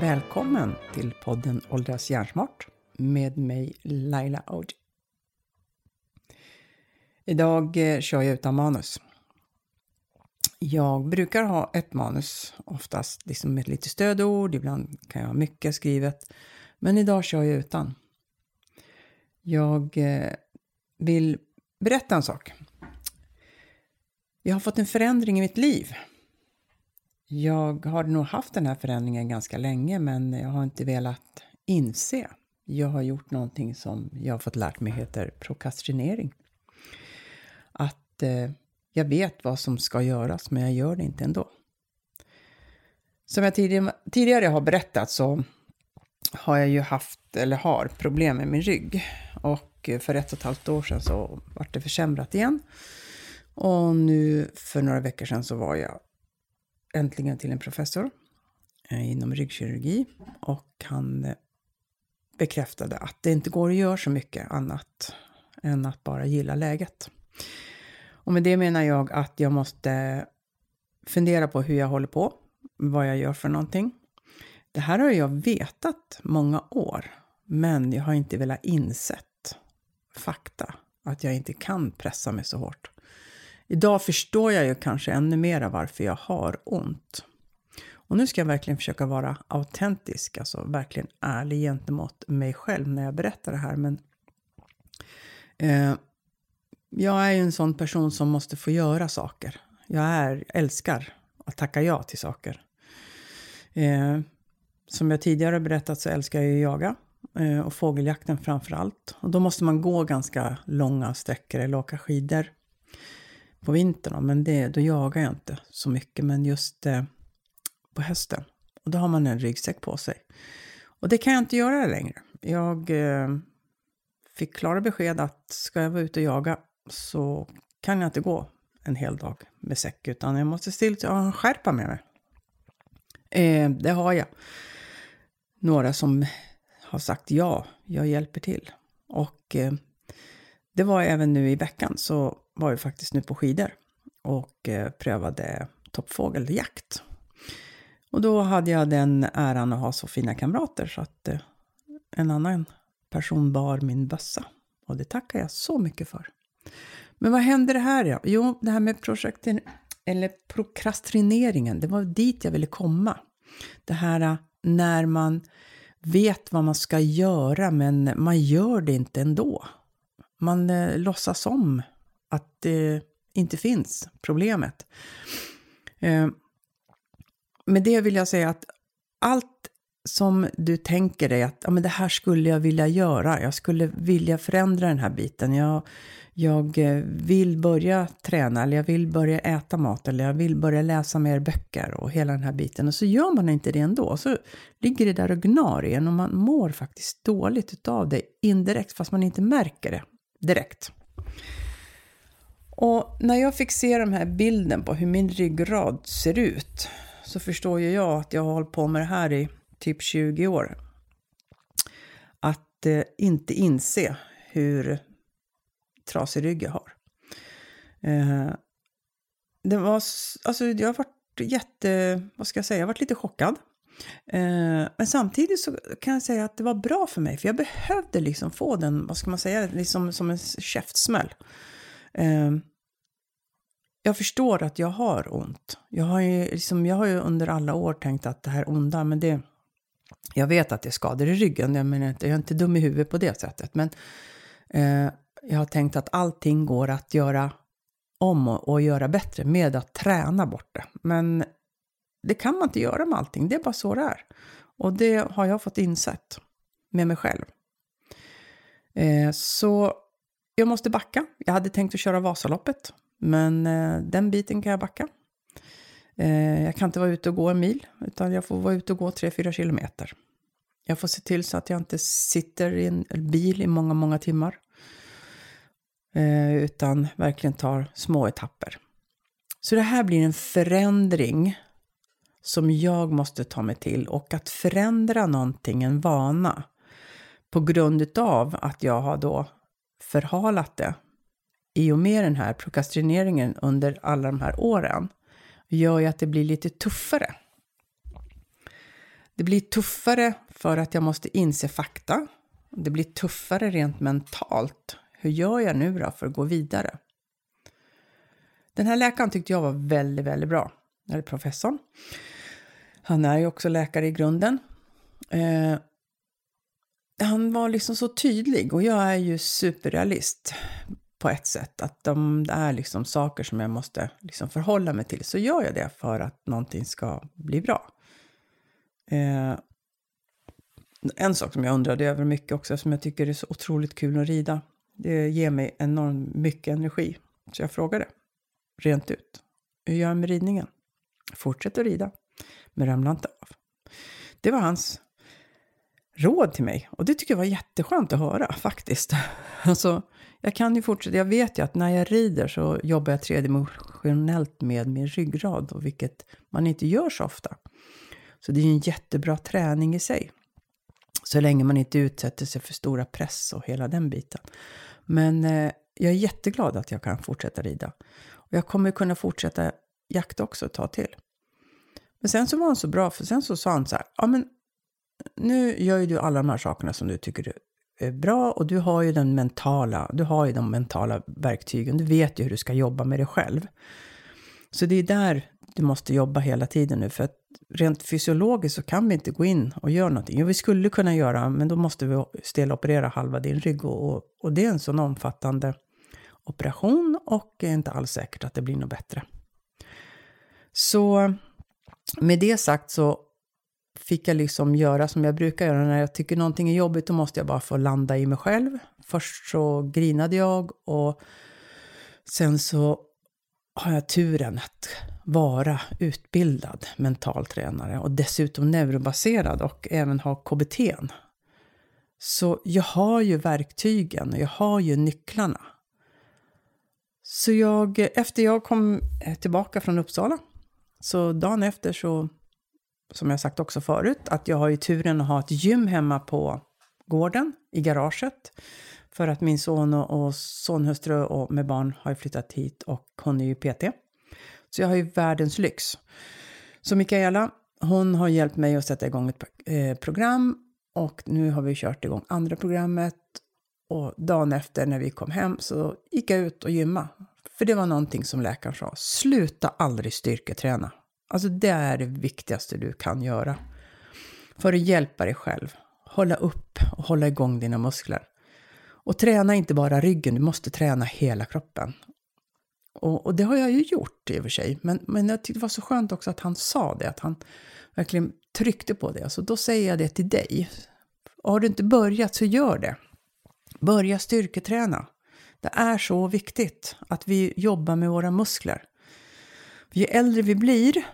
Välkommen till podden Åldras hjärnsmart med mig Laila Audi. Idag eh, kör jag utan manus. Jag brukar ha ett manus, oftast liksom med lite stödord, ibland kan jag ha mycket skrivet. Men idag kör jag utan. Jag eh, vill berätta en sak. Jag har fått en förändring i mitt liv. Jag har nog haft den här förändringen ganska länge men jag har inte velat inse. Jag har gjort någonting som jag har fått lärt mig heter prokrastinering. Att eh, jag vet vad som ska göras men jag gör det inte ändå. Som jag tidigare, tidigare har berättat så har jag ju haft, eller har, problem med min rygg. Och eh, för ett och ett halvt år sedan så vart det försämrat igen. Och nu för några veckor sedan så var jag äntligen till en professor eh, inom ryggkirurgi. Och han eh, bekräftade att det inte går att göra så mycket annat än att bara gilla läget. Och med det menar jag att jag måste fundera på hur jag håller på, vad jag gör för någonting. Det här har jag vetat många år, men jag har inte velat insett fakta, att jag inte kan pressa mig så hårt. Idag förstår jag ju kanske ännu mera varför jag har ont. Och nu ska jag verkligen försöka vara autentisk, alltså verkligen ärlig gentemot mig själv när jag berättar det här. Men eh, jag är ju en sån person som måste få göra saker. Jag är, älskar att tacka ja till saker. Eh, som jag tidigare berättat så älskar jag att jaga. Eh, och fågeljakten framför allt. Och då måste man gå ganska långa sträckor eller åka skidor på vintern. Men det, då jagar jag inte så mycket. Men just eh, på hösten. Och då har man en ryggsäck på sig. Och det kan jag inte göra längre. Jag eh, fick klara besked att ska jag vara ute och jaga så kan jag inte gå en hel dag med säck. Utan jag måste still ha en skärpa med mig. Eh, det har jag. Några som har sagt ja, jag hjälper till. Och eh, det var även nu i veckan så var ju faktiskt nu på skidor och eh, prövade toppfågeljakt. Och då hade jag den äran att ha så fina kamrater så att eh, en annan person bar min bössa. Och det tackar jag så mycket för. Men vad händer det här? Ja? Jo, det här med projekten, eller prokrastineringen, det var dit jag ville komma. Det här eh, när man vet vad man ska göra men man gör det inte ändå. Man eh, låtsas om att det inte finns, problemet. Eh, med det vill jag säga att allt som du tänker dig att ja, men det här skulle jag vilja göra, jag skulle vilja förändra den här biten. Jag, jag eh, vill börja träna, eller jag vill börja äta mat, eller jag vill börja läsa mer böcker och hela den här biten. Och så gör man inte det ändå. Så ligger det där och gnar i en och man mår faktiskt dåligt utav det indirekt, fast man inte märker det direkt. Och när jag fick se den här bilden på hur min ryggrad ser ut så förstår ju jag att jag har hållit på med det här i typ 20 år. Att eh, inte inse hur trasig rygg jag har. Eh, det var, alltså jag har varit jätte, vad ska jag säga, jag har varit lite chockad. Eh, men samtidigt så kan jag säga att det var bra för mig, för jag behövde liksom få den, vad ska man säga, liksom som en käftsmäll. Eh, jag förstår att jag har ont. Jag har ju, liksom, jag har ju under alla år tänkt att det här onda, men det... Jag vet att det är skador i ryggen, jag, menar, jag är inte dum i huvudet på det sättet. Men eh, jag har tänkt att allting går att göra om och, och göra bättre med att träna bort det. Men det kan man inte göra med allting, det är bara så det är. Och det har jag fått insett med mig själv. Eh, så jag måste backa. Jag hade tänkt att köra Vasaloppet, men eh, den biten kan jag backa. Eh, jag kan inte vara ute och gå en mil, utan jag får vara ute och gå 3-4 kilometer. Jag får se till så att jag inte sitter i en bil i många, många timmar. Eh, utan verkligen tar små etapper. Så det här blir en förändring som jag måste ta mig till. Och att förändra någonting, en vana, på grund av att jag har då förhalat det i och med den här prokrastineringen under alla de här åren gör ju att det blir lite tuffare. Det blir tuffare för att jag måste inse fakta. Det blir tuffare rent mentalt. Hur gör jag nu då för att gå vidare? Den här läkaren tyckte jag var väldigt, väldigt bra. Eller professorn. Han är ju också läkare i grunden. Eh, han var liksom så tydlig och jag är ju superrealist på ett sätt. Att de, det är liksom saker som jag måste liksom förhålla mig till. Så gör jag det för att någonting ska bli bra. Eh, en sak som jag undrade över mycket också, som jag tycker är så otroligt kul att rida. Det ger mig enormt mycket energi. Så jag frågade rent ut. Hur gör jag med ridningen? Fortsätt att rida, men ramla inte av. Det var hans råd till mig. Och det tycker jag var jätteskönt att höra faktiskt. Alltså, jag kan ju fortsätta. Jag vet ju att när jag rider så jobbar jag tredimensionellt med min ryggrad, och vilket man inte gör så ofta. Så det är ju en jättebra träning i sig. Så länge man inte utsätter sig för stora press och hela den biten. Men eh, jag är jätteglad att jag kan fortsätta rida. Och jag kommer kunna fortsätta jakta också ett tag till. Men sen så var han så bra, för sen så sa han så här, ja men nu gör ju du alla de här sakerna som du tycker är bra och du har ju den mentala, du har ju de mentala verktygen. Du vet ju hur du ska jobba med dig själv. Så det är där du måste jobba hela tiden nu för att rent fysiologiskt så kan vi inte gå in och göra någonting. Jo, vi skulle kunna göra, men då måste vi steloperera halva din rygg och, och, och det är en sån omfattande operation och är inte alls säkert att det blir något bättre. Så med det sagt så fick jag liksom göra som jag brukar göra. När jag tycker någonting är jobbigt då måste jag bara få landa i mig själv. Först så grinade jag och sen så har jag turen att vara utbildad mentaltränare och dessutom neurobaserad och även ha KBT. Så jag har ju verktygen och jag har ju nycklarna. Så jag, efter jag kom tillbaka från Uppsala, så dagen efter så som jag sagt också förut, att jag har ju turen att ha ett gym hemma på gården, i garaget. För att min son och, och sonhustru och med barn har flyttat hit och hon är ju PT. Så jag har ju världens lyx. Så Mikaela, hon har hjälpt mig att sätta igång ett eh, program och nu har vi kört igång andra programmet. Och dagen efter när vi kom hem så gick jag ut och gymma. För det var någonting som läkaren sa, sluta aldrig styrketräna. Alltså det är det viktigaste du kan göra. För att hjälpa dig själv. Hålla upp och hålla igång dina muskler. Och träna inte bara ryggen, du måste träna hela kroppen. Och, och, det har jag ju gjort i och för sig. Men, men jag tyckte det var så skönt också att han sa det, att han verkligen tryckte på det. Så då säger jag det till dig. Har du inte börjat så gör det. Börja styrketräna. Det är så viktigt att vi jobbar med våra muskler. Ju äldre vi blir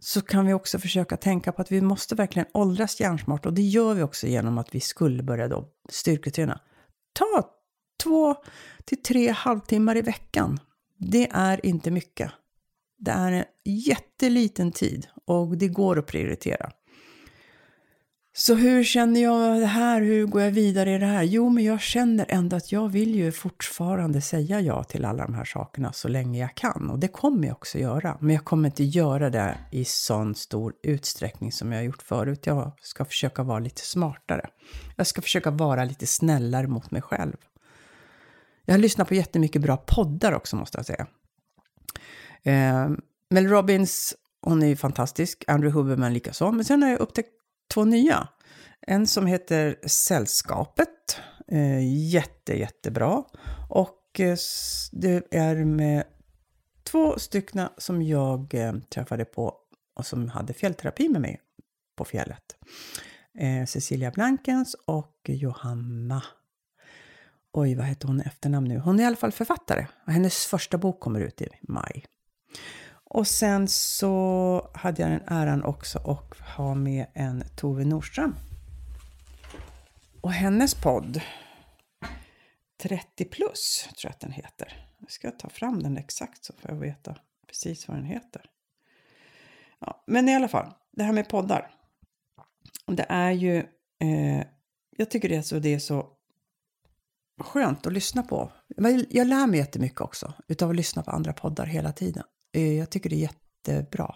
så kan vi också försöka tänka på att vi måste verkligen åldras hjärnsmart och det gör vi också genom att vi skulle börja då styrketräna. Ta två till tre halvtimmar i veckan. Det är inte mycket. Det är en jätteliten tid och det går att prioritera. Så hur känner jag det här? Hur går jag vidare i det här? Jo, men jag känner ändå att jag vill ju fortfarande säga ja till alla de här sakerna så länge jag kan. Och det kommer jag också göra. Men jag kommer inte göra det i sån stor utsträckning som jag har gjort förut. Jag ska försöka vara lite smartare. Jag ska försöka vara lite snällare mot mig själv. Jag har lyssnat på jättemycket bra poddar också måste jag säga. Eh, Mel Robbins, hon är ju fantastisk. Andrew Huberman likaså. Men sen har jag upptäckt två nya. En som heter Sällskapet. Eh, jätte, jättebra. Och eh, det är med två stycken som jag eh, träffade på och som hade fjällterapi med mig på fjället. Eh, Cecilia Blankens och Johanna. Oj, vad heter hon i efternamn nu? Hon är i alla fall författare. Hennes första bok kommer ut i maj. Och sen så hade jag den äran också att ha med en Tove Nordström. Och hennes podd 30 plus tror jag att den heter. Jag ska ta fram den exakt så får jag veta precis vad den heter. Ja, men i alla fall, det här med poddar. Det är ju, eh, jag tycker det är så, det är så skönt att lyssna på. Jag lär mig jättemycket också utav att lyssna på andra poddar hela tiden. Eh, jag tycker det är jättebra.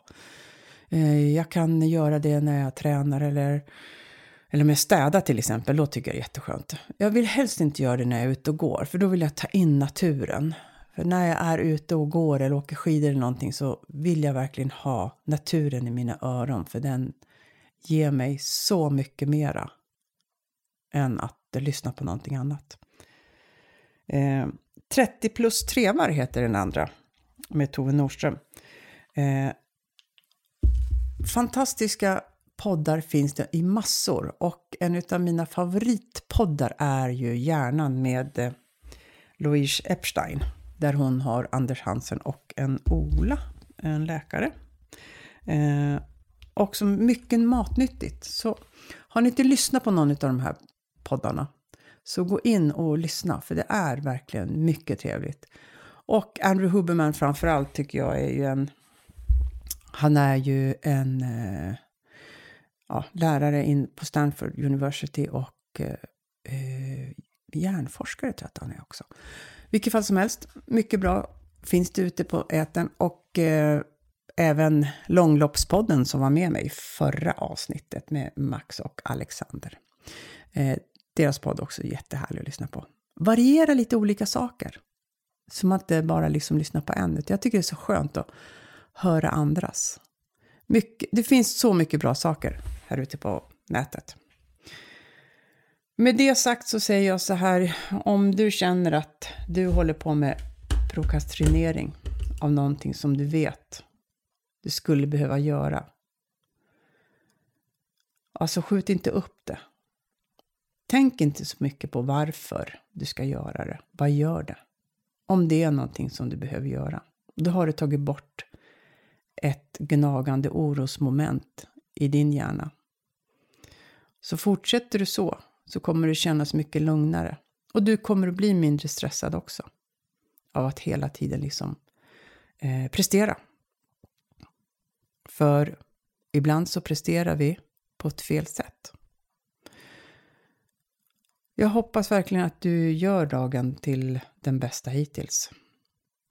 Eh, jag kan göra det när jag tränar eller, eller med städar till exempel. Då tycker jag det är jätteskönt. Jag vill helst inte göra det när jag är ute och går, för då vill jag ta in naturen. För när jag är ute och går eller åker skidor eller någonting så vill jag verkligen ha naturen i mina öron, för den ger mig så mycket mera än att lyssna på någonting annat. Eh, 30 plus trevar heter den andra, med Tove Nordström. Eh, fantastiska poddar finns det i massor och en av mina favoritpoddar är ju Hjärnan med eh, Louise Epstein där hon har Anders Hansen och en Ola, en läkare. Eh, och som mycket matnyttigt. Så har ni inte lyssnat på någon av de här poddarna så gå in och lyssna för det är verkligen mycket trevligt. Och Andrew Huberman framförallt tycker jag är ju en han är ju en eh, ja, lärare in på Stanford University och eh, eh, hjärnforskare tror jag att han är också. Vilket fall som helst, mycket bra finns det ute på äten och eh, även Långloppspodden som var med mig i förra avsnittet med Max och Alexander. Eh, deras podd också jättehärlig att lyssna på. Variera lite olika saker. Så man inte bara liksom lyssnar på en. Jag tycker det är så skönt att höra andras. Mycket, det finns så mycket bra saker här ute på nätet. Med det sagt så säger jag så här, om du känner att du håller på med prokrastinering av någonting som du vet du skulle behöva göra. Alltså skjut inte upp det. Tänk inte så mycket på varför du ska göra det. Vad gör det? Om det är någonting som du behöver göra. Då har du tagit bort ett gnagande orosmoment i din hjärna. Så fortsätter du så, så kommer det kännas mycket lugnare. Och du kommer att bli mindre stressad också. Av att hela tiden liksom eh, prestera. För ibland så presterar vi på ett fel sätt. Jag hoppas verkligen att du gör dagen till den bästa hittills.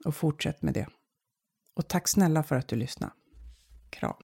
Och fortsätt med det. Och tack snälla för att du lyssnade. Kram.